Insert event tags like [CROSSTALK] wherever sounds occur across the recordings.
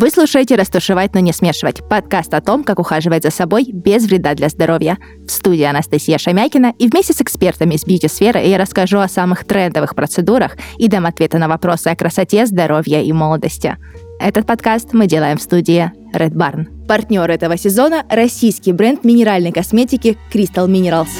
Вы слушаете «Растушевать, но не смешивать» — подкаст о том, как ухаживать за собой без вреда для здоровья. В студии Анастасия Шамякина, и вместе с экспертами из бьюти-сферы я расскажу о самых трендовых процедурах и дам ответы на вопросы о красоте, здоровье и молодости. Этот подкаст мы делаем в студии Red Barn. Партнер этого сезона — российский бренд минеральной косметики Crystal Minerals.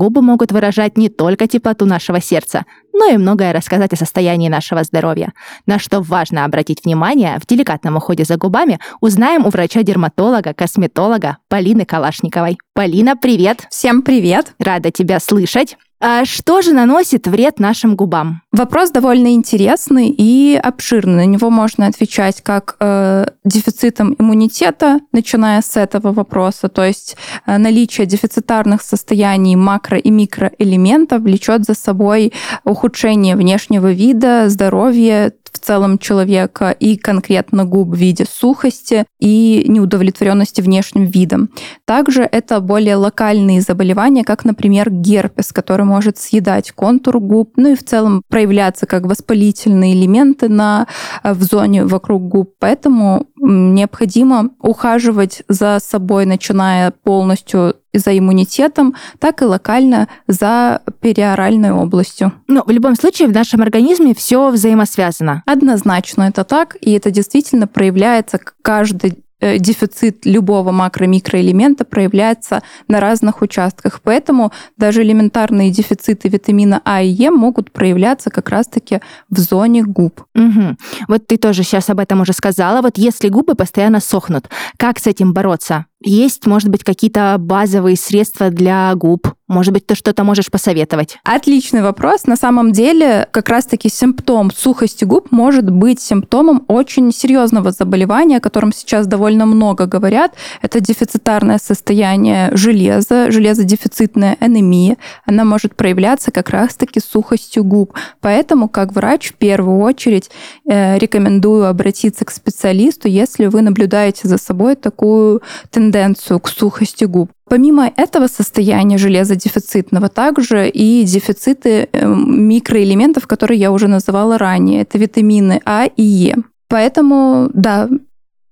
Губы могут выражать не только теплоту нашего сердца, но и многое рассказать о состоянии нашего здоровья. На что важно обратить внимание в деликатном уходе за губами, узнаем у врача-дерматолога, косметолога Полины Калашниковой. Полина, привет! Всем привет! Рада тебя слышать. А что же наносит вред нашим губам? Вопрос довольно интересный и обширный. На него можно отвечать как э, дефицитом иммунитета, начиная с этого вопроса, то есть э, наличие дефицитарных состояний макро- и микроэлементов влечет за собой ухудшение внешнего вида, здоровья, целом человека и конкретно губ в виде сухости и неудовлетворенности внешним видом. Также это более локальные заболевания, как, например, герпес, который может съедать контур губ, ну и в целом проявляться как воспалительные элементы на, э, в зоне вокруг губ. Поэтому необходимо ухаживать за собой, начиная полностью за иммунитетом, так и локально за периоральной областью. Но в любом случае в нашем организме все взаимосвязано. Однозначно это так, и это действительно проявляется каждый Э, дефицит любого макро-микроэлемента проявляется на разных участках. Поэтому даже элементарные дефициты витамина А и Е могут проявляться как раз-таки в зоне губ. Угу. Вот ты тоже сейчас об этом уже сказала. Вот если губы постоянно сохнут, как с этим бороться? Есть, может быть, какие-то базовые средства для губ? Может быть, ты что-то можешь посоветовать? Отличный вопрос. На самом деле, как раз-таки симптом сухости губ может быть симптомом очень серьезного заболевания, о котором сейчас довольно много говорят. Это дефицитарное состояние железа, железодефицитная анемия. Она может проявляться как раз-таки сухостью губ. Поэтому, как врач, в первую очередь э, рекомендую обратиться к специалисту, если вы наблюдаете за собой такую тенденцию тенденцию к сухости губ. Помимо этого состояния железодефицитного, также и дефициты эм, микроэлементов, которые я уже называла ранее. Это витамины А и Е. Поэтому, да,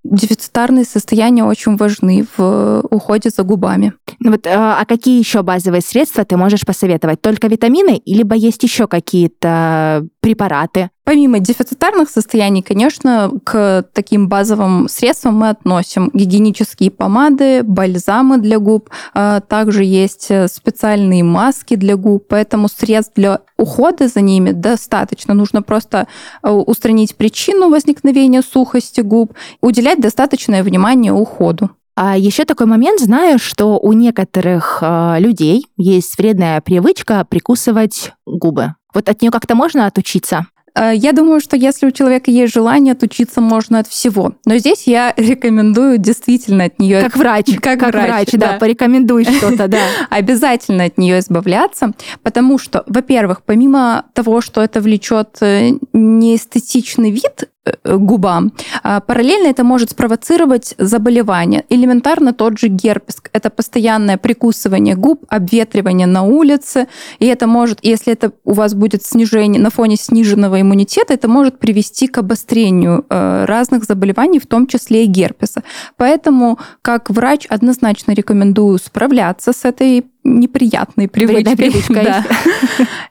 дефицитарные состояния очень важны в уходе за губами. Ну вот, а, а какие еще базовые средства ты можешь посоветовать? Только витамины, либо есть еще какие-то препараты? Помимо дефицитарных состояний, конечно, к таким базовым средствам мы относим гигиенические помады, бальзамы для губ, а также есть э, специальные маски для губ, поэтому средств для ухода за ними достаточно. Нужно просто э, устранить причину возникновения сухости губ, уделять достаточное внимание уходу. А еще такой момент, знаю, что у некоторых э, людей есть вредная привычка прикусывать губы. Вот от нее как-то можно отучиться? Э, я думаю, что если у человека есть желание, отучиться можно от всего. Но здесь я [LAUGHS] рекомендую действительно от нее... Как врач. [LAUGHS] Как, как врач, врач да. да. Порекомендуй что-то, да. [LAUGHS] Обязательно от нее избавляться, потому что, во-первых, помимо того, что это влечет э, неэстетичный вид, губам. А параллельно это может спровоцировать заболевание. Элементарно тот же герпес. Это постоянное прикусывание губ, обветривание на улице. И это может, если это у вас будет снижение на фоне сниженного иммунитета, это может привести к обострению э, разных заболеваний, в том числе и герпеса. Поэтому, как врач, однозначно рекомендую справляться с этой неприятной привычкой. привычкой. Да. [LAUGHS]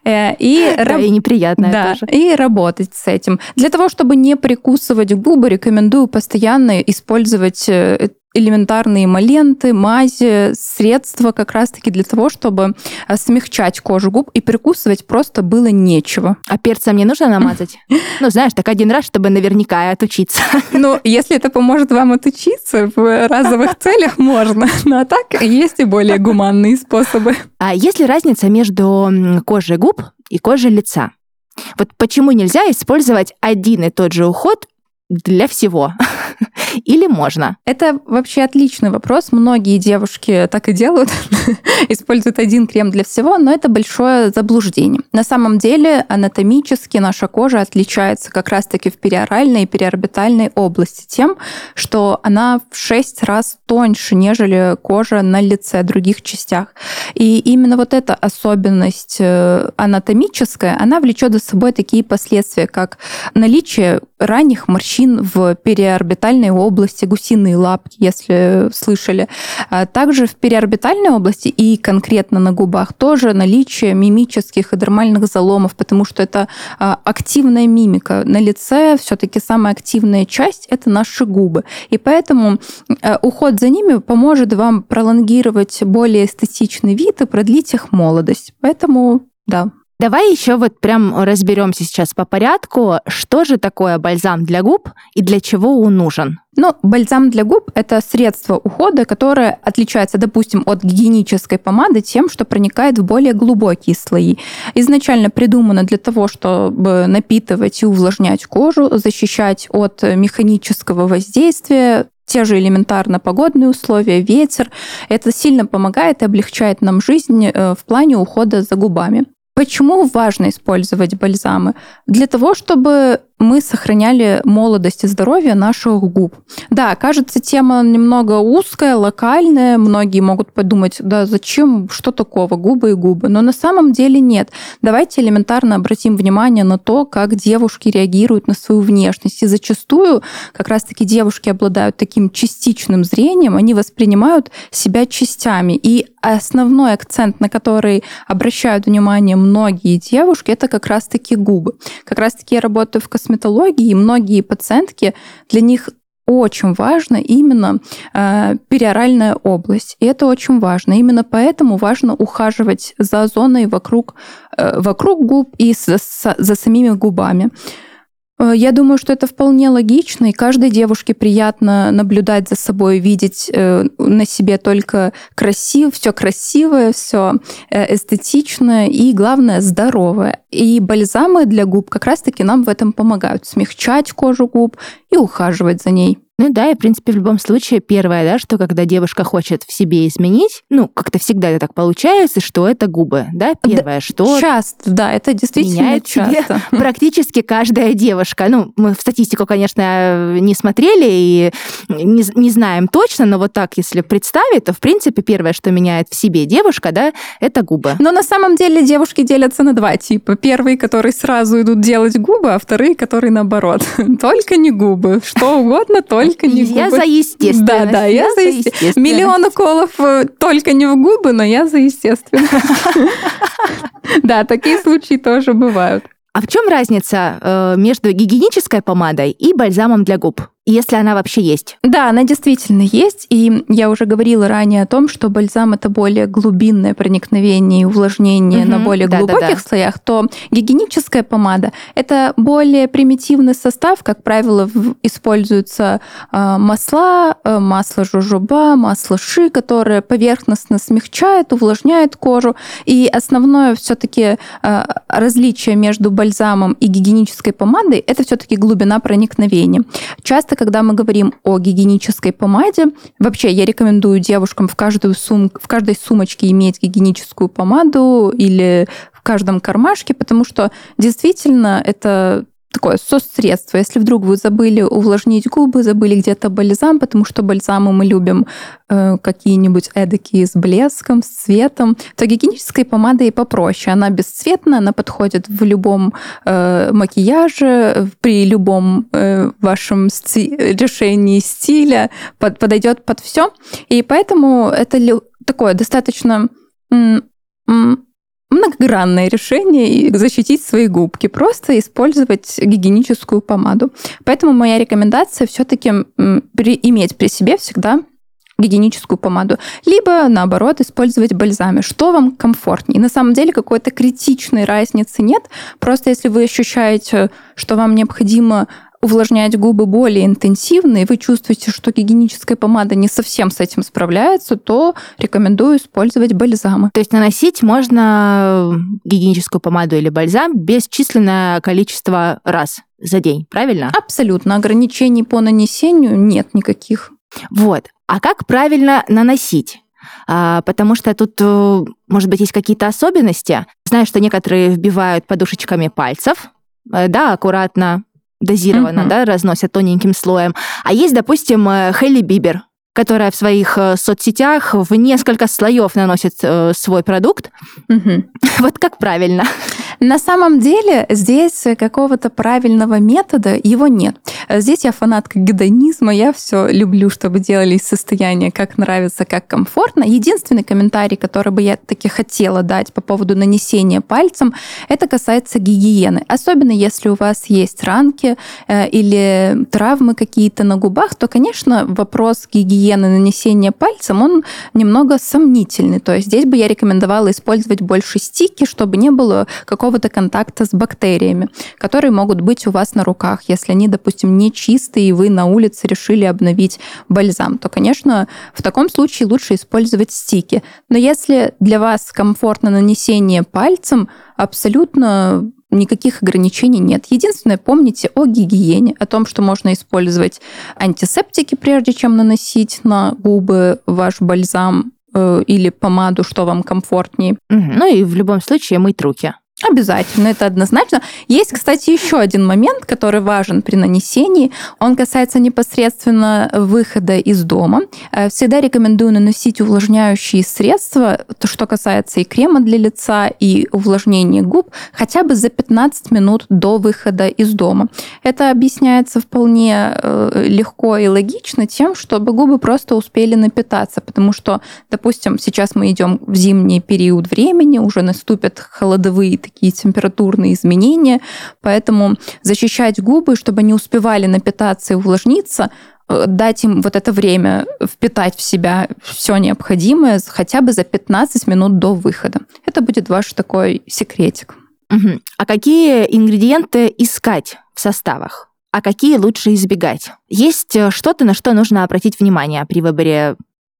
Э, и, да, и неприятная да, тоже. И работать с этим. Для того, чтобы не прикусывать губы, рекомендую постоянно использовать э, элементарные эмоленты, мази, средства как раз-таки для того, чтобы э, смягчать кожу губ и прикусывать просто было нечего. А перцем не нужно намазать? [LAUGHS] Ну, знаешь, так один раз, чтобы наверняка отучиться. [LAUGHS] Ну, если это поможет вам отучиться в разовых [LAUGHS] целях, можно. Ну, а так есть и более гуманные способы. А есть ли разница между кожей губ и кожей лица? Вот почему нельзя использовать один и тот же уход для всего? Или можно? Это вообще отличный вопрос. Многие девушки так и делают, [LAUGHS] используют один крем для всего, но это большое заблуждение. На самом деле анатомически наша кожа отличается как раз-таки в периоральной и периорбитальной области тем, что она в 6 раз тоньше, нежели кожа на лице, других частях. И именно вот эта особенность э, анатомическая, она влечет за собой такие последствия, как наличие ранних морщин в периорбитальной области, гусиные лапки, если слышали. А также в периорбитальной области и конкретно на губах тоже наличие мимических и дермальных заломов, потому что это а, активная мимика. На лице все-таки самая активная часть – это наши губы. И поэтому э, уход за ними поможет вам пролонгировать более эстетичный вид и продлить их молодость. Поэтому да, Давай еще вот прям разберемся сейчас по порядку, что же такое бальзам для губ и для чего он нужен. Ну, бальзам для губ – это средство ухода, которое отличается, допустим, от гигиенической помады тем, что проникает в более глубокие слои. Изначально придумано для того, чтобы напитывать и увлажнять кожу, защищать от механического воздействия, те же элементарно погодные условия, ветер. Это сильно помогает и облегчает нам жизнь э, в плане ухода за губами. Почему важно использовать бальзамы? Для того, чтобы мы сохраняли молодость и здоровье наших губ. Да, кажется, тема немного узкая, локальная. Многие могут подумать, да зачем, что такого, губы и губы. Но на самом деле нет. Давайте элементарно обратим внимание на то, как девушки реагируют на свою внешность. И зачастую как раз-таки девушки обладают таким частичным зрением, они воспринимают себя частями. И основной акцент, на который обращают внимание многие девушки, это как раз-таки губы. Как раз-таки я работаю в косметологии косметологии, многие пациентки, для них очень важно именно э, периоральная область. И это очень важно. Именно поэтому важно ухаживать за зоной вокруг, э, вокруг губ и за, за самими губами. Э, я думаю, что это вполне логично, и каждой девушке приятно наблюдать за собой, видеть э, на себе только красив, все красивое, все э, эстетичное и, главное, здоровое. И бальзамы для губ как раз-таки нам в этом помогают смягчать кожу губ и ухаживать за ней. Ну да, и, в принципе, в любом случае, первое, да, что когда девушка хочет в себе изменить, ну, как-то всегда это так получается, что это губы, да, первое, да, что... Часто, да, это действительно меняет часто. [LAUGHS] практически каждая девушка. Ну, мы в статистику, конечно, не смотрели и не, не знаем точно, но вот так, если представить, то, в принципе, первое, что меняет в себе девушка, да, это губы. Но на самом деле девушки делятся на два типа. Первые, которые сразу идут делать губы, а вторые, которые наоборот. [LAUGHS] Только не губы. Что угодно, только только не в губы. Я за естественность. Да, да, я, я за естественность. Миллион уколов э, только не в губы, но я за естественность. [LAUGHS] Да, такие случаи тоже бывают. А в чем разница э, между гигиенической помадой и бальзамом для губ? Если она вообще есть. Да, она действительно есть. И я уже говорила ранее о том, что бальзам это более глубинное проникновение и увлажнение угу, на более да, глубоких да, да. слоях, то гигиеническая помада это более примитивный состав. Как правило, используются а, масла, э, масло жожоба, масло ши, которое поверхностно смягчает, увлажняет кожу. И основное все-таки а, различие между бальзамом и гигиенической помадой это все-таки глубина проникновения. Часто когда мы говорим о гигиенической помаде, вообще я рекомендую девушкам в, каждую сум... в каждой сумочке иметь гигиеническую помаду или в каждом кармашке, потому что действительно это такое соцсредство. Если вдруг вы забыли увлажнить губы, забыли где-то бальзам, потому что бальзамы мы любим э, какие-нибудь эдакие с блеском, с цветом, то помада и попроще. Она бесцветная, она подходит в любом э, макияже, при любом э, вашем сти- решении стиля, под, подойдет под все. И поэтому это такое достаточно многогранное решение защитить свои губки, просто использовать гигиеническую помаду. Поэтому моя рекомендация все-таки иметь при себе всегда гигиеническую помаду, либо, наоборот, использовать бальзамы. Что вам комфортнее? На самом деле какой-то критичной разницы нет. Просто если вы ощущаете, что вам необходимо увлажнять губы более интенсивно, и вы чувствуете, что гигиеническая помада не совсем с этим справляется, то рекомендую использовать бальзамы. То есть наносить можно гигиеническую помаду или бальзам бесчисленное количество раз за день, правильно? Абсолютно. Ограничений по нанесению нет никаких. Вот. А как правильно наносить? А, потому что тут, э, может быть, есть какие-то особенности. Знаю, что некоторые вбивают подушечками пальцев, э, да, аккуратно, дозированно, mm-hmm. да, разносят тоненьким слоем. А есть, допустим, э, Хелли Бибер, которая в своих соцсетях в несколько слоев наносит свой продукт. Mm-hmm. [LAUGHS] Вот как правильно? На самом деле здесь какого-то правильного метода его нет. Здесь я фанатка гедонизма, я все люблю, чтобы делали из состояния как нравится, как комфортно. Единственный комментарий, который бы я таки хотела дать по поводу нанесения пальцем, это касается гигиены. Особенно если у вас есть ранки э, или травмы какие-то на губах, то, конечно, вопрос гигиены нанесения пальцем, он немного сомнительный. То есть здесь бы я рекомендовала использовать больше стики, чтобы не было какого какого-то контакта с бактериями, которые могут быть у вас на руках. Если они, допустим, не чистые, и вы на улице решили обновить бальзам, то, конечно, в таком случае лучше использовать стики. Но если для вас комфортно нанесение пальцем, абсолютно никаких ограничений нет. Единственное, помните о гигиене, о том, что можно использовать антисептики, прежде чем наносить на губы ваш бальзам э, или помаду, что вам комфортнее. Ну и в любом случае мыть руки. Обязательно, это однозначно. Есть, кстати, еще один момент, который важен при нанесении. Он касается непосредственно выхода из дома. Э, всегда рекомендую наносить увлажняющие средства, то, что касается и крема для лица, и увлажнения губ, хотя бы за 15 минут до выхода из дома. Это объясняется вполне э, легко и логично тем, чтобы губы просто успели напитаться, потому что, допустим, сейчас мы идем в зимний период времени, уже наступят холодовые такие температурные изменения, поэтому защищать губы, чтобы они успевали напитаться и увлажниться, э, дать им вот это время впитать в себя все необходимое хотя бы за 15 минут до выхода. Это будет ваш такой секретик. Угу. А какие ингредиенты искать в составах? А какие лучше избегать? Есть э, что-то, на что нужно обратить внимание при выборе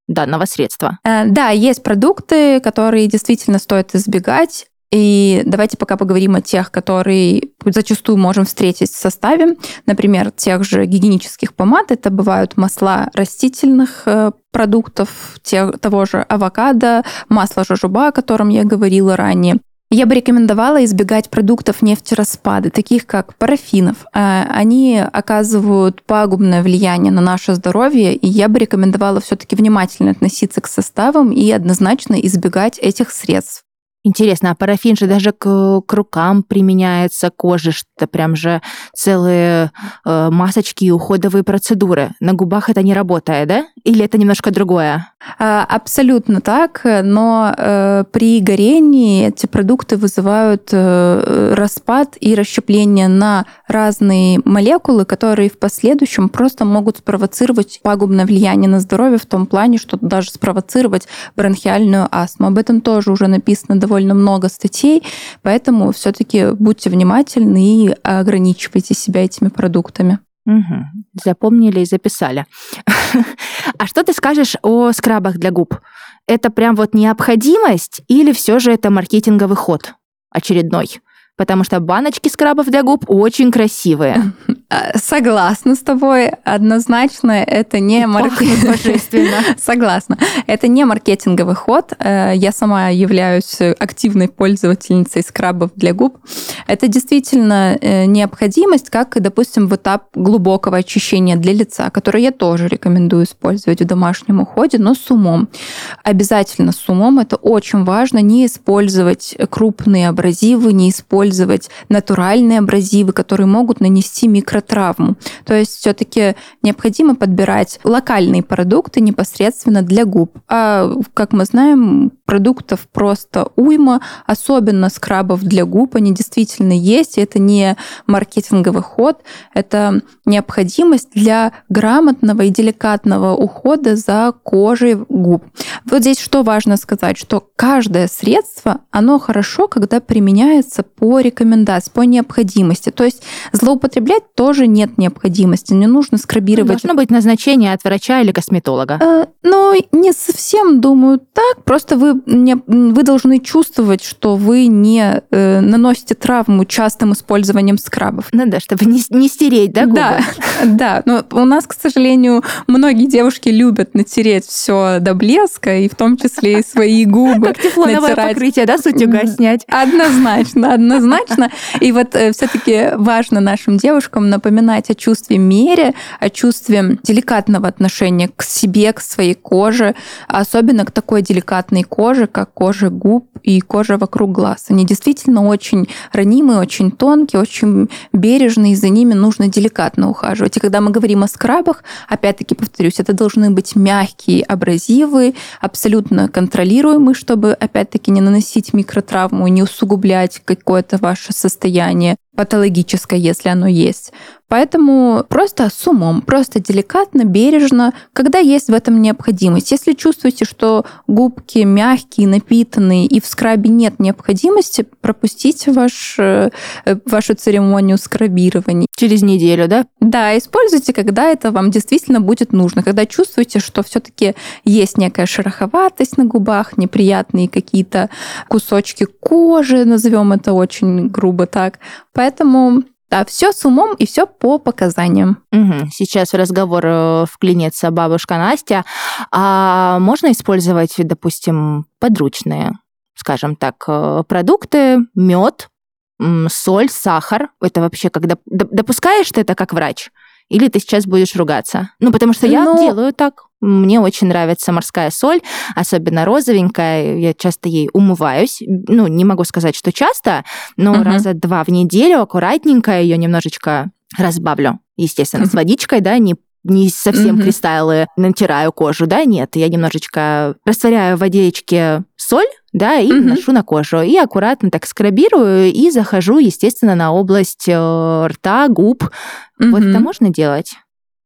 данного средства? Э, да, есть продукты, которые действительно стоит избегать. И давайте пока поговорим о тех, которые зачастую можем встретить в составе. Например, тех же гигиенических помад. Это бывают масла растительных э, продуктов, те, того же авокадо, масло жожоба, о котором я говорила ранее. Я бы рекомендовала избегать продуктов нефтераспада, таких как парафинов. Э, они оказывают пагубное влияние на наше здоровье, и я бы рекомендовала все-таки внимательно относиться к составам и однозначно избегать этих средств. Интересно, а парафин же даже к, к рукам применяется, коже, что прям же целые э, масочки и уходовые процедуры. На губах это не работает, да? Или это немножко другое? А, абсолютно так, но э, при горении эти продукты вызывают э, распад и расщепление на разные молекулы, которые в последующем просто могут спровоцировать пагубное влияние на здоровье в том плане, что даже спровоцировать бронхиальную астму. Об этом тоже уже написано довольно довольно много статей, поэтому все-таки будьте внимательны и ограничивайте себя этими продуктами. Угу. Запомнили и записали. [LAUGHS] А что ты скажешь о скрабах для губ? Это прям вот необходимость или все же это маркетинговый ход очередной? Потому что баночки скрабов для губ очень красивые. [LAUGHS] А, согласна с тобой. Однозначно, это не маркетинговый... [LAUGHS] Согласна. Это не маркетинговый ход. Э, я сама являюсь активной пользовательницей скрабов для губ. Это действительно э, необходимость, как, допустим, в этап глубокого очищения для лица, который я тоже рекомендую использовать в домашнем уходе, но с умом. Обязательно с умом. Это очень важно. Не использовать крупные абразивы, не использовать использовать натуральные абразивы, которые могут нанести микротравму. То есть все-таки необходимо подбирать локальные продукты непосредственно для губ. А, как мы знаем, продуктов просто уйма, особенно скрабов для губ. Они действительно есть, и это не маркетинговый ход, это необходимость для грамотного и деликатного ухода за кожей губ. Вот здесь что важно сказать, что каждое средство, оно хорошо, когда применяется по рекомендации, по необходимости. То есть злоупотреблять тоже нет необходимости, не нужно скрабировать. Должно быть назначение от врача или косметолога. Ну, не совсем думаю так, просто вы не, вы должны чувствовать, что вы не э, наносите травму частым использованием скрабов. Ну да, чтобы не, не стереть, да, губы? Да, [LAUGHS] да. Но у нас, к сожалению, многие девушки любят натереть все до блеска, и в том числе и свои [LAUGHS] губы. Как тефлоновое покрытие, да, с утюга снять? Однозначно, [LAUGHS] однозначно. И вот э, все-таки важно нашим девушкам напоминать о чувстве мере, о чувстве деликатного отношения к себе, к своей коже, особенно к такой деликатной коже, кожи, как кожа губ и кожа вокруг глаз. Они действительно очень ранимые, очень тонкие, очень бережные, и за ними нужно деликатно ухаживать. И когда мы говорим о скрабах, опять-таки повторюсь, это должны быть мягкие абразивы, абсолютно контролируемые, чтобы опять-таки не наносить микротравму, не усугублять какое-то ваше состояние патологическое, если оно есть. Поэтому просто с умом, просто деликатно, бережно, когда есть в этом необходимость. Если чувствуете, что губки мягкие, напитанные, и в скрабе нет необходимости, пропустите ваш, э, вашу церемонию скрабирования. Через неделю, да? Да, используйте, когда это вам действительно будет нужно. Когда чувствуете, что все-таки есть некая шероховатость на губах, неприятные какие-то кусочки кожи, назовем это очень грубо так. Поэтому да, все с умом и все по показаниям. Угу. Сейчас в разговор э, вклинится бабушка Настя. А можно использовать, допустим, подручные, скажем так, э, продукты, мед, соль, сахар. Это вообще когда допускаешь ты это как врач? Или ты сейчас будешь ругаться? Ну, потому что я ну, делаю так. Мне очень нравится морская соль, особенно розовенькая. Я часто ей умываюсь. Ну, не могу сказать, что часто, но угу. раза два в неделю аккуратненько ее немножечко разбавлю. Естественно, с водичкой, да, не не совсем mm-hmm. кристаллы натираю кожу, да, нет, я немножечко растворяю в водичке соль, да, и mm-hmm. наношу на кожу. И аккуратно так скрабирую и захожу, естественно, на область э, рта, губ. Mm-hmm. Вот это можно делать.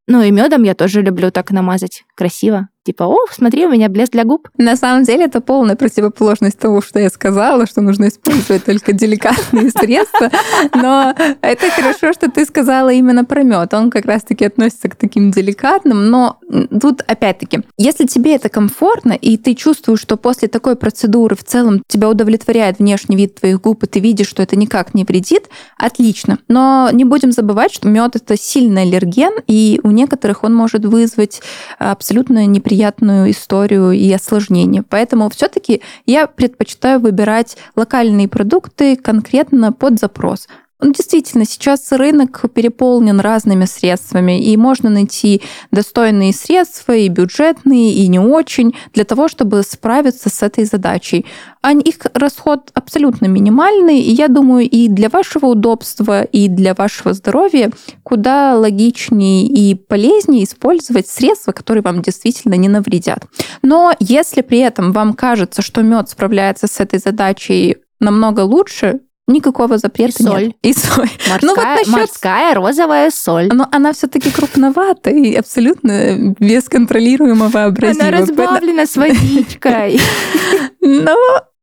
Ну и медом я тоже люблю так намазать. Красиво. Типа, о, смотри, у меня блеск для губ. На самом деле это полная противоположность того, что я сказала, что нужно использовать только деликатные средства. Но это хорошо, что ты сказала именно про мед. Он как раз-таки относится к таким деликатным. Но тут, опять-таки, если тебе это комфортно, и ты чувствуешь, что после такой процедуры в целом тебя удовлетворяет внешний вид твоих губ, и ты видишь, что это никак не вредит, отлично. Но не будем забывать, что мед это сильный аллерген, и у некоторых он может вызвать абсолютно неприятные неприятную историю и осложнения. Поэтому все-таки я предпочитаю выбирать локальные продукты конкретно под запрос. Ну, действительно, сейчас рынок переполнен разными средствами, и можно найти достойные средства, и бюджетные, и не очень, для того, чтобы справиться с этой задачей. А их расход абсолютно минимальный, и я думаю, и для вашего удобства, и для вашего здоровья куда логичнее и полезнее использовать средства, которые вам действительно не навредят. Но если при этом вам кажется, что мед справляется с этой задачей намного лучше, Никакого запрета и соль. нет. И соль. Морская, [LAUGHS] ну, вот насчет... морская розовая соль. Но она все-таки крупновата и абсолютно без контролируемого абразива. Она разбавлена с водичкой. [LAUGHS] Но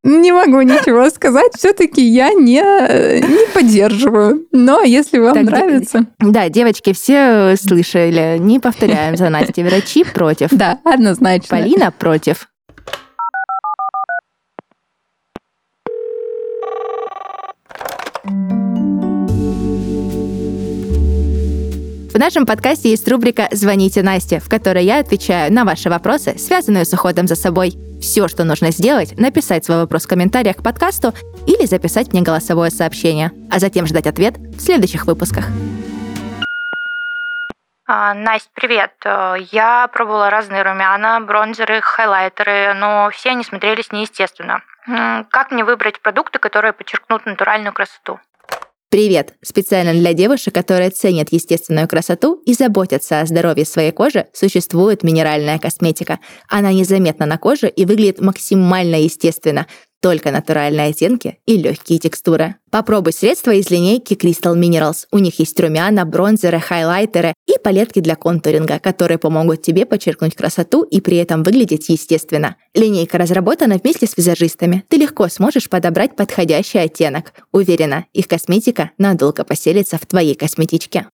не могу ничего сказать. Все-таки я не, не поддерживаю. Но если вам так, нравится. Да, девочки, все слышали. Не повторяем за [LAUGHS] Настей. Врачи против. Да, однозначно. Полина против. В нашем подкасте есть рубрика «Звоните Насте», в которой я отвечаю на ваши вопросы, связанные с уходом за собой. Все, что нужно сделать, написать свой вопрос в комментариях к подкасту или записать мне голосовое сообщение, а затем ждать ответ в следующих выпусках. А, Настя, привет. Я пробовала разные румяна, бронзеры, хайлайтеры, но все они смотрелись неестественно. Как мне выбрать продукты, которые подчеркнут натуральную красоту? Привет! Специально для девушек, которые ценят естественную красоту и заботятся о здоровье своей кожи, существует минеральная косметика. Она незаметна на коже и выглядит максимально естественно, только натуральные оттенки и легкие текстуры. Попробуй средства из линейки Crystal Minerals. У них есть румяна, бронзеры, хайлайтеры и палетки для контуринга, которые помогут тебе подчеркнуть красоту и при этом выглядеть естественно. Линейка разработана вместе с визажистами. Ты легко сможешь подобрать подходящий оттенок. Уверена, их косметика надолго поселится в твоей косметичке.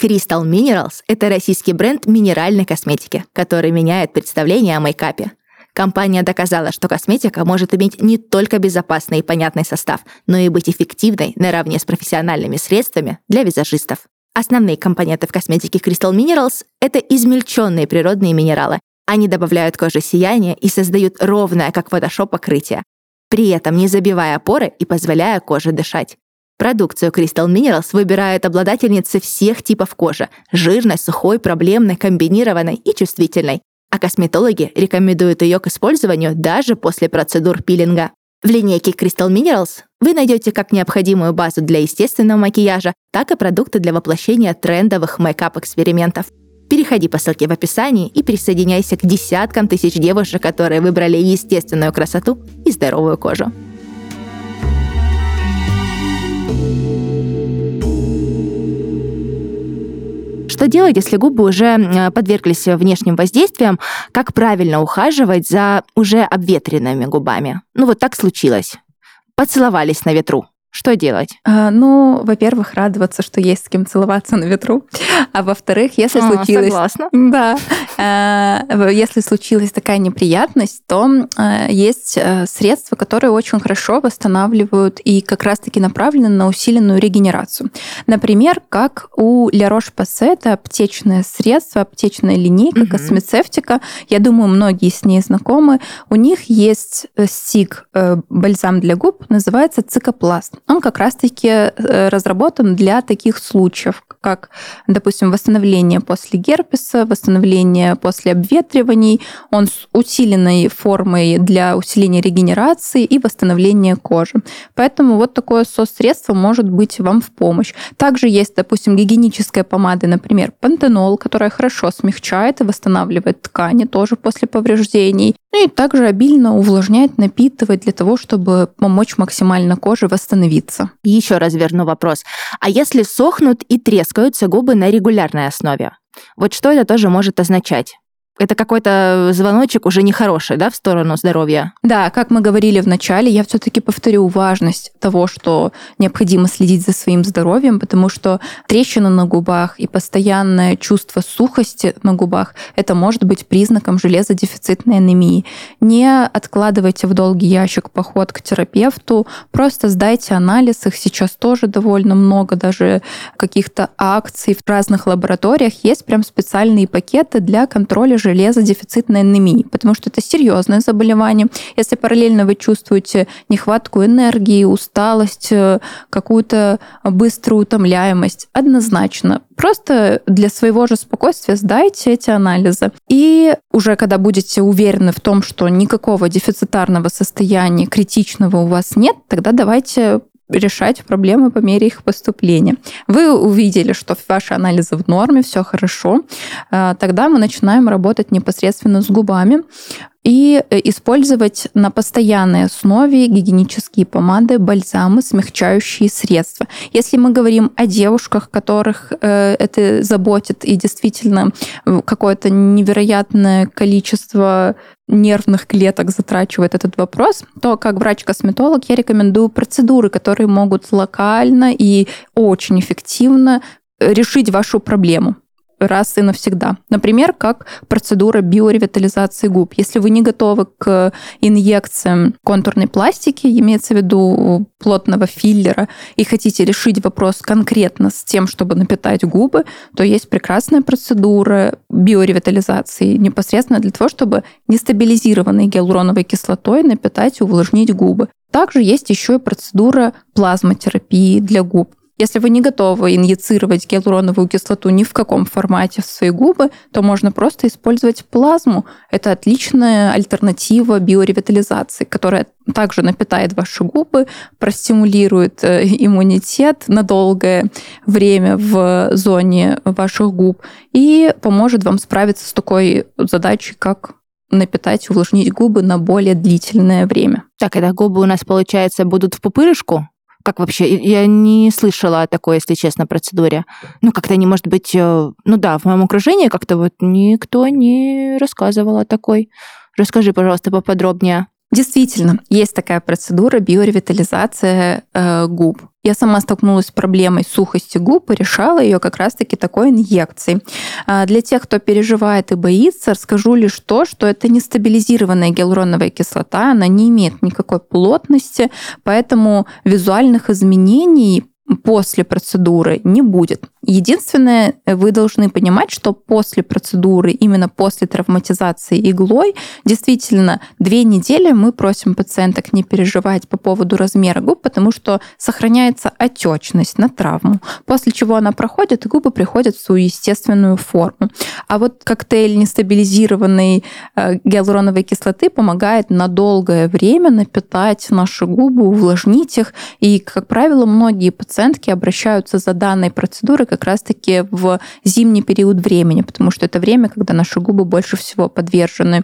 Crystal Minerals — это российский бренд минеральной косметики, который меняет представление о мейкапе. Компания доказала, что косметика может иметь не только безопасный и понятный состав, но и быть эффективной наравне с профессиональными средствами для визажистов. Основные компоненты в косметике Crystal Minerals — это измельченные природные минералы. Они добавляют коже сияние и создают ровное, как Photoshop, покрытие, при этом не забивая поры и позволяя коже дышать. Продукцию Crystal Minerals выбирают обладательницы всех типов кожи – жирной, сухой, проблемной, комбинированной и чувствительной а косметологи рекомендуют ее к использованию даже после процедур пилинга. В линейке Crystal Minerals вы найдете как необходимую базу для естественного макияжа, так и продукты для воплощения трендовых мейкап-экспериментов. Переходи по ссылке в описании и присоединяйся к десяткам тысяч девушек, которые выбрали естественную красоту и здоровую кожу. Что делать, если губы уже подверглись внешним воздействиям? Как правильно ухаживать за уже обветренными губами? Ну вот так случилось. Поцеловались на ветру. Что делать? А, ну, во-первых, радоваться, что есть с кем целоваться на ветру. А во-вторых, если а, случилось... Согласна. Да. А, если случилась такая неприятность, то а, есть а, средства, которые очень хорошо восстанавливают и как раз-таки направлены на усиленную регенерацию. Например, как у La Roche-Posay, это аптечное средство, аптечная линейка, угу. космецевтика. Я думаю, многие с ней знакомы. У них есть э, стик, э, бальзам для губ, называется цикопласт он как раз-таки э, разработан для таких случаев, как, допустим, восстановление после герпеса, восстановление после обветриваний. Он с усиленной формой для усиления регенерации и восстановления кожи. Поэтому вот такое соцсредство может быть вам в помощь. Также есть, допустим, гигиеническая помада, например, пантенол, которая хорошо смягчает и восстанавливает ткани тоже после повреждений. Ну и также обильно увлажнять, напитывать для того, чтобы помочь максимально коже восстановиться. Еще раз верну вопрос. А если сохнут и трескаются губы на регулярной основе? Вот что это тоже может означать? Это какой-то звоночек уже нехороший, да, в сторону здоровья. Да, как мы говорили в начале, я все-таки повторю важность того, что необходимо следить за своим здоровьем, потому что трещина на губах и постоянное чувство сухости на губах это может быть признаком железодефицитной анемии. Не откладывайте в долгий ящик поход к терапевту, просто сдайте анализ, их сейчас тоже довольно много, даже каких-то акций в разных лабораториях есть прям специальные пакеты для контроля железодефицитной анемии, потому что это серьезное заболевание. Если параллельно вы чувствуете нехватку энергии, усталость, э, какую-то быструю утомляемость, однозначно просто для своего же спокойствия сдайте эти анализы. И уже когда будете уверены в том, что никакого дефицитарного состояния критичного у вас нет, тогда давайте решать проблемы по мере их поступления. Вы увидели, что ваши анализы в норме, все хорошо. А, тогда мы начинаем работать непосредственно с губами и э, использовать на постоянной основе гигиенические помады, бальзамы, смягчающие средства. Если мы говорим о девушках, которых э, это заботит и действительно э, какое-то невероятное количество нервных клеток затрачивает этот вопрос, то как врач-косметолог я рекомендую процедуры, которые могут локально и очень эффективно решить вашу проблему раз и навсегда. Например, как процедура биоревитализации губ. Если вы не готовы к инъекциям контурной пластики, имеется в виду плотного филлера, и хотите решить вопрос конкретно с тем, чтобы напитать губы, то есть прекрасная процедура биоревитализации непосредственно для того, чтобы нестабилизированной гиалуроновой кислотой напитать и увлажнить губы. Также есть еще и процедура плазмотерапии для губ. Если вы не готовы инъецировать гиалуроновую кислоту ни в каком формате в свои губы, то можно просто использовать плазму. Это отличная альтернатива биоревитализации, которая также напитает ваши губы, простимулирует э, иммунитет на долгое время в зоне ваших губ и поможет вам справиться с такой задачей, как напитать, увлажнить губы на более длительное время. Так, это губы у нас, получается, будут в пупырышку? Как вообще? Я не слышала о такой, если честно, процедуре. Ну, как-то не может быть... Э, ну да, в моем окружении как-то вот никто не рассказывал о такой. Расскажи, пожалуйста, поподробнее. Действительно, есть такая процедура биоревитализация э, губ. Я сама столкнулась с проблемой сухости губ и решала ее как раз-таки такой инъекцией. А для тех, кто переживает и боится, расскажу лишь то, что это не стабилизированная гиалуроновая кислота, она не имеет никакой плотности, поэтому визуальных изменений после процедуры не будет. Единственное, вы должны понимать, что после процедуры, именно после травматизации иглой, действительно, две недели мы просим пациенток не переживать по поводу размера губ, потому что сохраняется отечность на травму, после чего она проходит, и губы приходят в свою естественную форму. А вот коктейль нестабилизированной э, гиалуроновой кислоты помогает на долгое время напитать наши губы, увлажнить их, и, как правило, многие пациентки обращаются за данной процедурой как раз-таки в зимний период времени, потому что это время, когда наши губы больше всего подвержены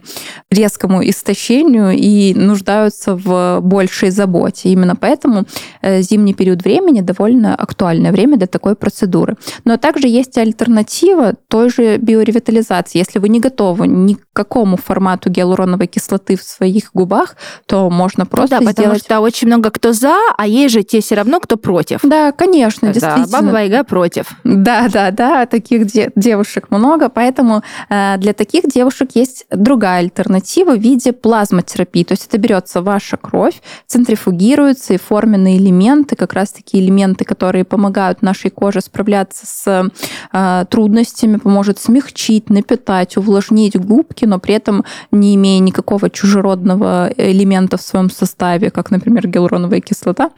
резкому истощению и нуждаются в большей заботе. Именно поэтому э, зимний период времени довольно актуальное время для такой процедуры. Но также есть альтернатива той же биоревитализации. Если вы не готовы ни к какому формату гиалуроновой кислоты в своих губах, то можно просто ну да, потому сделать... что очень много кто за, а есть же те все равно, кто против. Да, конечно, действительно. Да, баба Яга против. Да, да, да, таких де- девушек много, поэтому э, для таких девушек есть другая альтернатива в виде плазмотерапии. То есть это берется ваша кровь, центрифугируется, и форменные элементы, как раз таки элементы, которые помогают нашей коже справляться с э, трудностями, поможет смягчить, напитать, увлажнить губки, но при этом не имея никакого чужеродного элемента в своем составе, как, например, гиалуроновая кислота.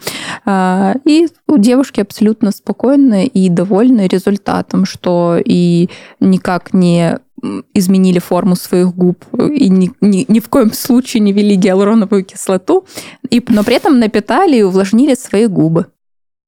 Э, и у девушки абсолютно спокойны и довольны результатом, что и никак не изменили форму своих губ и ни, ни, ни в коем случае не вели гиалуроновую кислоту, и, но при этом напитали и увлажнили свои губы.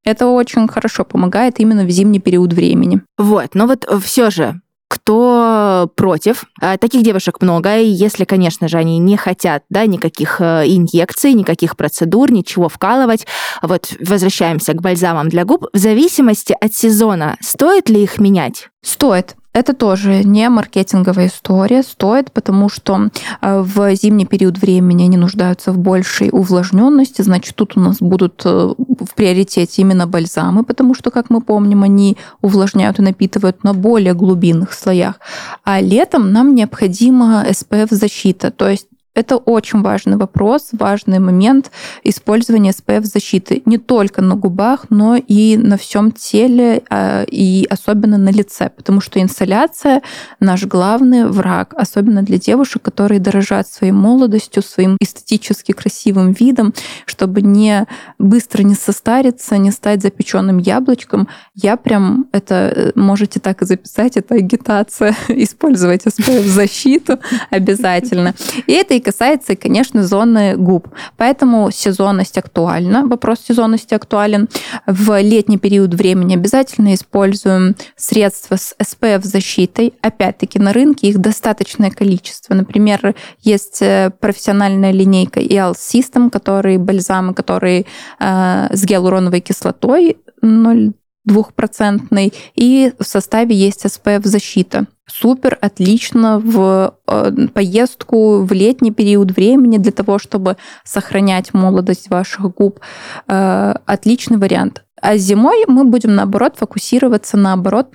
Это очень хорошо помогает именно в зимний период времени. Вот, но вот все же кто против. А, таких девушек много, и если, конечно же, они не хотят да, никаких э, инъекций, никаких процедур, ничего вкалывать. Вот возвращаемся к бальзамам для губ. В зависимости от сезона, стоит ли их менять? Стоит. Это тоже не маркетинговая история, стоит, потому что э, в зимний период времени они нуждаются в большей увлажненности, значит, тут у нас будут э, в приоритете именно бальзамы, потому что, как мы помним, они увлажняют и напитывают на более глубинных слоях. А летом нам необходима SPF-защита, то есть это очень важный вопрос, важный момент использования SPF-защиты не только на губах, но и на всем теле, а, и особенно на лице, потому что инсоляция — наш главный враг, особенно для девушек, которые дорожат своей молодостью, своим эстетически красивым видом, чтобы не быстро не состариться, не стать запеченным яблочком. Я прям, это э, можете так и записать, это агитация, [LAUGHS] использовать SPF-защиту обязательно. И это касается, конечно, зоны губ. Поэтому сезонность актуальна. Вопрос сезонности актуален. В летний период времени обязательно используем средства с SPF-защитой. Опять-таки, на рынке их достаточное количество. Например, есть э, профессиональная линейка EL System, которые бальзамы, которые э, с гиалуроновой кислотой 0 двухпроцентный, и в составе есть SPF-защита. Супер, отлично в э, поездку в летний период времени для того, чтобы сохранять молодость ваших губ. Э, отличный вариант. А зимой мы будем, наоборот, фокусироваться, наоборот,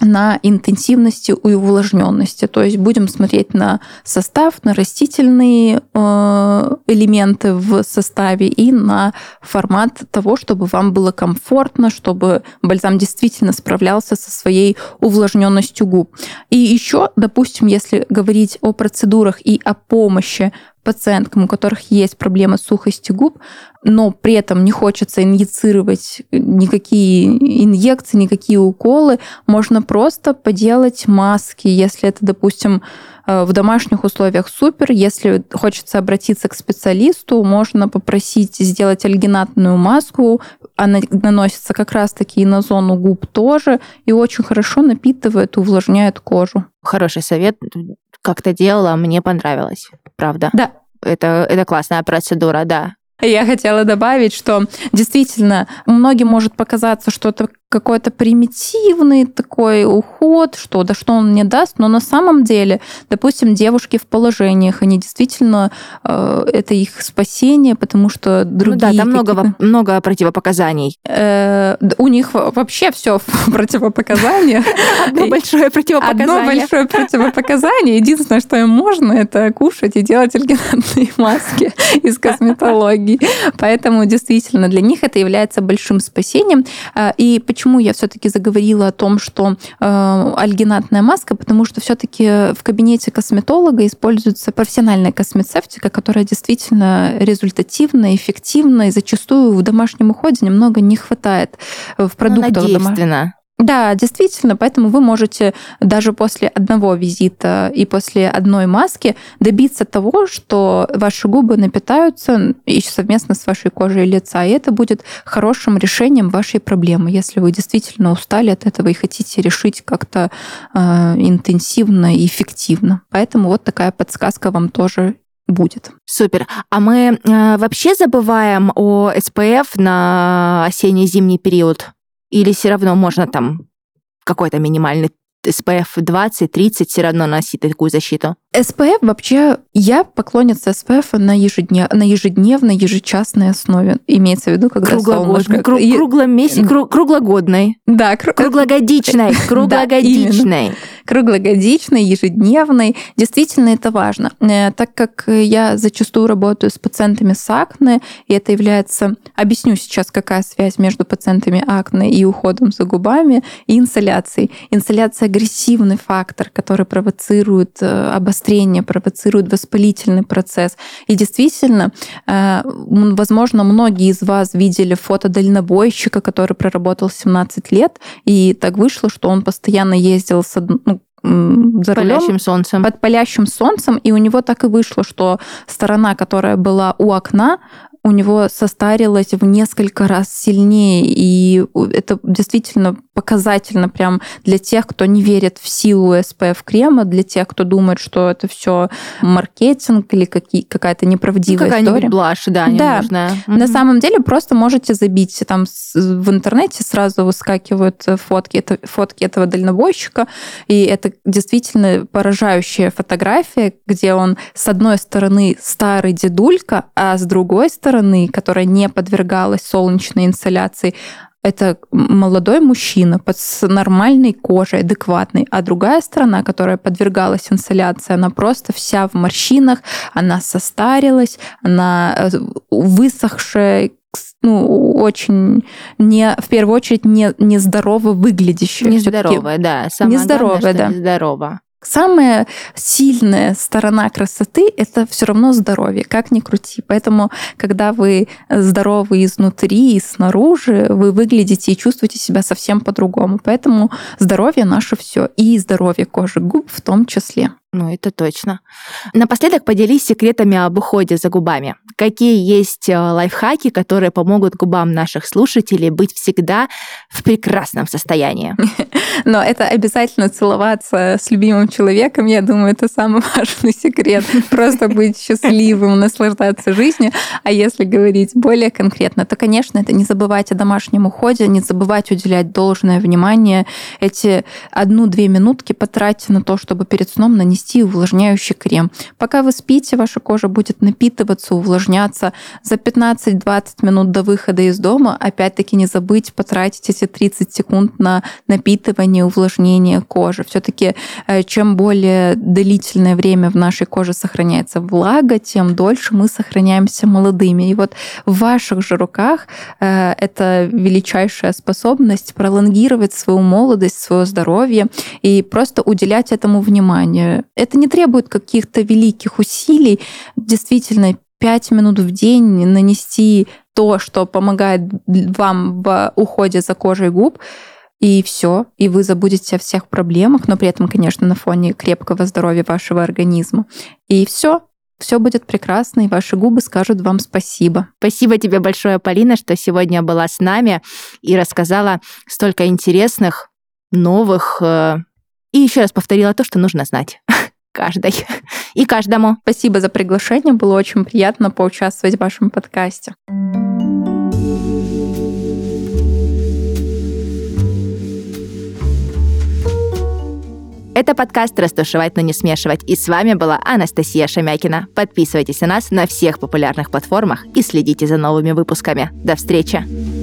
на интенсивности и увлажненности. То есть будем смотреть на состав, на растительные э, элементы в составе и на формат того, чтобы вам было комфортно, чтобы бальзам действительно справлялся со своей увлажненностью губ. И еще, допустим, если говорить о процедурах и о помощи пациенткам, у которых есть проблемы с сухостью губ, но при этом не хочется инъецировать никакие инъекции, никакие уколы, можно просто поделать маски, если это, допустим, э, в домашних условиях супер. Если хочется обратиться к специалисту, можно попросить сделать альгинатную маску. Она наносится как раз-таки и на зону губ тоже, и очень хорошо напитывает, увлажняет кожу. Хороший совет. Как-то делала, мне понравилось. Правда. Да. Это, это классная процедура, да. Я хотела добавить, что действительно многим может показаться, что это какой-то примитивный такой уход, что да что он мне даст, но на самом деле, допустим, девушки в положениях, они действительно э, это их спасение, потому что другие. Ну да, там много много противопоказаний. Э, у них вообще все в [LAUGHS] противопоказаниях. Одно большое противопоказание. Одно большое противопоказание. Единственное, что им можно, это кушать и делать альгинатные [LAUGHS] маски из косметологии. Поэтому действительно для них это является большим спасением. Э, и почему почему я все-таки заговорила о том, что э, альгинатная маска, потому что все-таки в кабинете косметолога используется профессиональная космецевтика, которая действительно результативна, эффективна, и зачастую в домашнем уходе немного не хватает в ну, продуктах. Ну, дома. Да, действительно, поэтому вы можете даже после одного визита и после одной маски добиться того, что ваши губы напитаются и совместно с вашей кожей лица, и это будет хорошим решением вашей проблемы, если вы действительно устали от этого и хотите решить как-то э, интенсивно и эффективно. Поэтому вот такая подсказка вам тоже будет. Супер. А мы э, вообще забываем о СПФ на осенне-зимний период? Или все равно можно там какой-то минимальный SPF 20-30 все равно носить такую защиту? SPF вообще, я поклонница SPF на, ежеднев, на ежедневной, ежечасной основе. Имеется в виду, когда солнышко... Кру- кругломесяц, кру- круглогодной. Да. Кру- круглогодичной. [LAUGHS] Круглогодичной. Круглогодичной, ежедневной. Действительно, это важно. Э, так как я зачастую работаю с пациентами с акне, и это является... Объясню сейчас, какая связь между пациентами акне и уходом за губами, и инсоляцией. Инсоляция агрессивный фактор, который провоцирует э, обострение, провоцирует воспалительный процесс. И действительно, э, возможно, многие из вас видели фото дальнобойщика, который проработал 17 лет, и так вышло, что он постоянно ездил с ну, за палящим солнцем. Под палящим солнцем, и у него так и вышло, что сторона, которая была у окна, у него состарилась в несколько раз сильнее, и это действительно показательно прям для тех, кто не верит в силу SPF крема, для тех, кто думает, что это все маркетинг или какие, какая-то неправдивая ну, история. блажь, да, ненужная. Да. На самом деле просто можете забить там в интернете сразу выскакивают фотки, это, фотки этого дальнобойщика, и это действительно поражающая фотография, где он с одной стороны старый дедулька, а с другой стороны, которая не подвергалась солнечной инсоляции, это молодой мужчина под с нормальной кожей, адекватной, а другая сторона, которая подвергалась инсоляции, она просто вся в морщинах, она состарилась, она э, высохшая, ну, очень не, в первую очередь, не, нездорово выглядящая. Нездоровая, да. Самое нездоровая, главное, да. Нездорова. Самая сильная сторона красоты – это все равно здоровье, как ни крути. Поэтому, когда вы здоровы изнутри и снаружи, вы выглядите и чувствуете себя совсем по-другому. Поэтому здоровье наше все, и здоровье кожи губ в том числе. Ну, это точно. Напоследок поделись секретами об уходе за губами. Какие есть э, лайфхаки, которые помогут губам наших слушателей быть всегда в прекрасном состоянии? [LAUGHS] Но это обязательно целоваться с любимым человеком. Я думаю, это самый [LAUGHS] важный секрет. Просто быть счастливым, наслаждаться жизнью. А если говорить более конкретно, то, конечно, это не забывать о домашнем уходе, не забывать уделять должное внимание. Эти одну-две минутки потратьте на то, чтобы перед сном нанести нанести увлажняющий крем. Пока вы спите, ваша кожа будет напитываться, увлажняться. За 15-20 минут до выхода из дома, опять-таки не забыть потратить эти 30 секунд на напитывание, увлажнение кожи. Все-таки э, чем более длительное время в нашей коже сохраняется влага, тем дольше мы сохраняемся молодыми. И вот в ваших же руках э, это величайшая способность пролонгировать свою молодость, свое здоровье и просто уделять этому внимание это не требует каких-то великих усилий. Действительно, 5 минут в день нанести то, что помогает вам в уходе за кожей губ, и все, и вы забудете о всех проблемах, но при этом, конечно, на фоне крепкого здоровья вашего организма. И все, все будет прекрасно, и ваши губы скажут вам спасибо. Спасибо тебе большое, Полина, что сегодня была с нами и рассказала столько интересных, новых, э, и еще раз повторила то, что нужно знать [LAUGHS] каждой [LAUGHS] и каждому. Спасибо за приглашение, было очень приятно поучаствовать в вашем подкасте. Это подкаст «Растушевать, но не смешивать». И с вами была Анастасия Шамякина. Подписывайтесь на нас на всех популярных платформах и следите за новыми выпусками. До встречи!